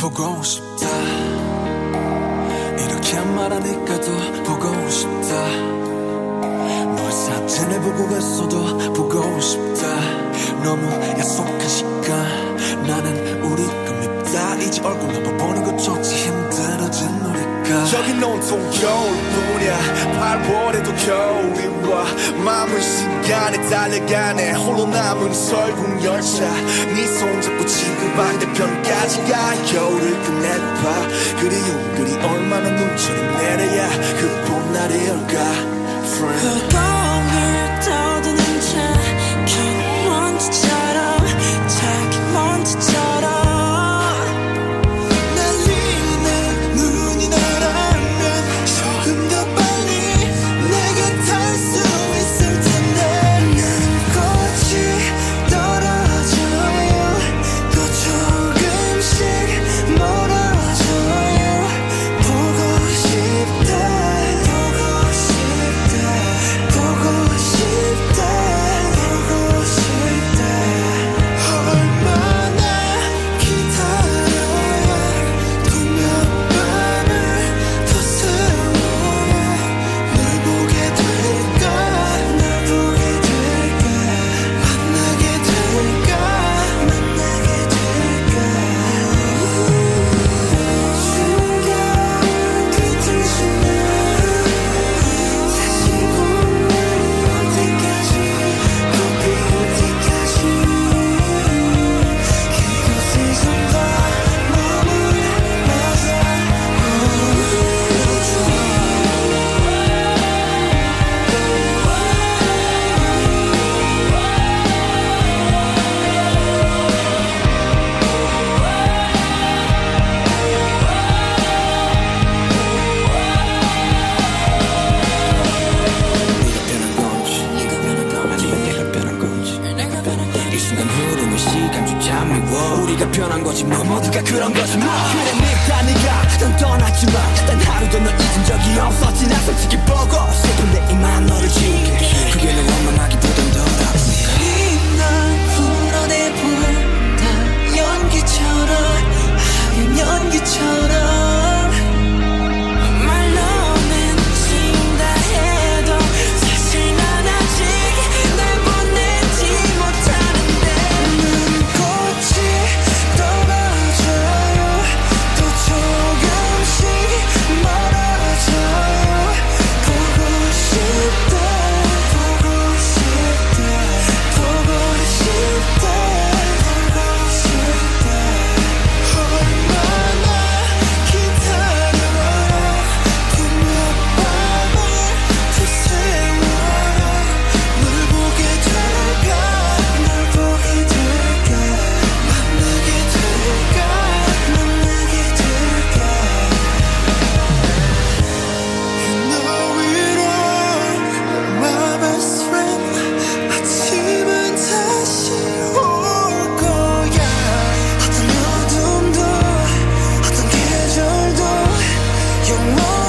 보고 싶다. 이렇게 말하니까 더 보고 싶다. 널 사진을 보고 있어도 보고 싶다. 너무 약속한 시간. 나는 다 이제 얼굴 한번 보는 것조차 힘들어진 우리가. 저긴 온통 겨울뿐이야. 8월에도 겨울이 와 마음은 시간에 달려가네. 홀로 남은 설국 열차. 네 손잡고 지구 반대편까지 가 겨울을 끝내봐. 그리움 그리 얼마나 눈처럼 내려야 그 봄날이 올까 Friend 순간 흐르는 시간조차 미워. 우리가 변한 거지 뭐 모두가 그런 거지 뭐. 그래 밉다 네가. 난 떠났지만 난 하루도 널 잊은 적이 없었지. 나 솔직히 보고 슬픈데 이만 너를 지 know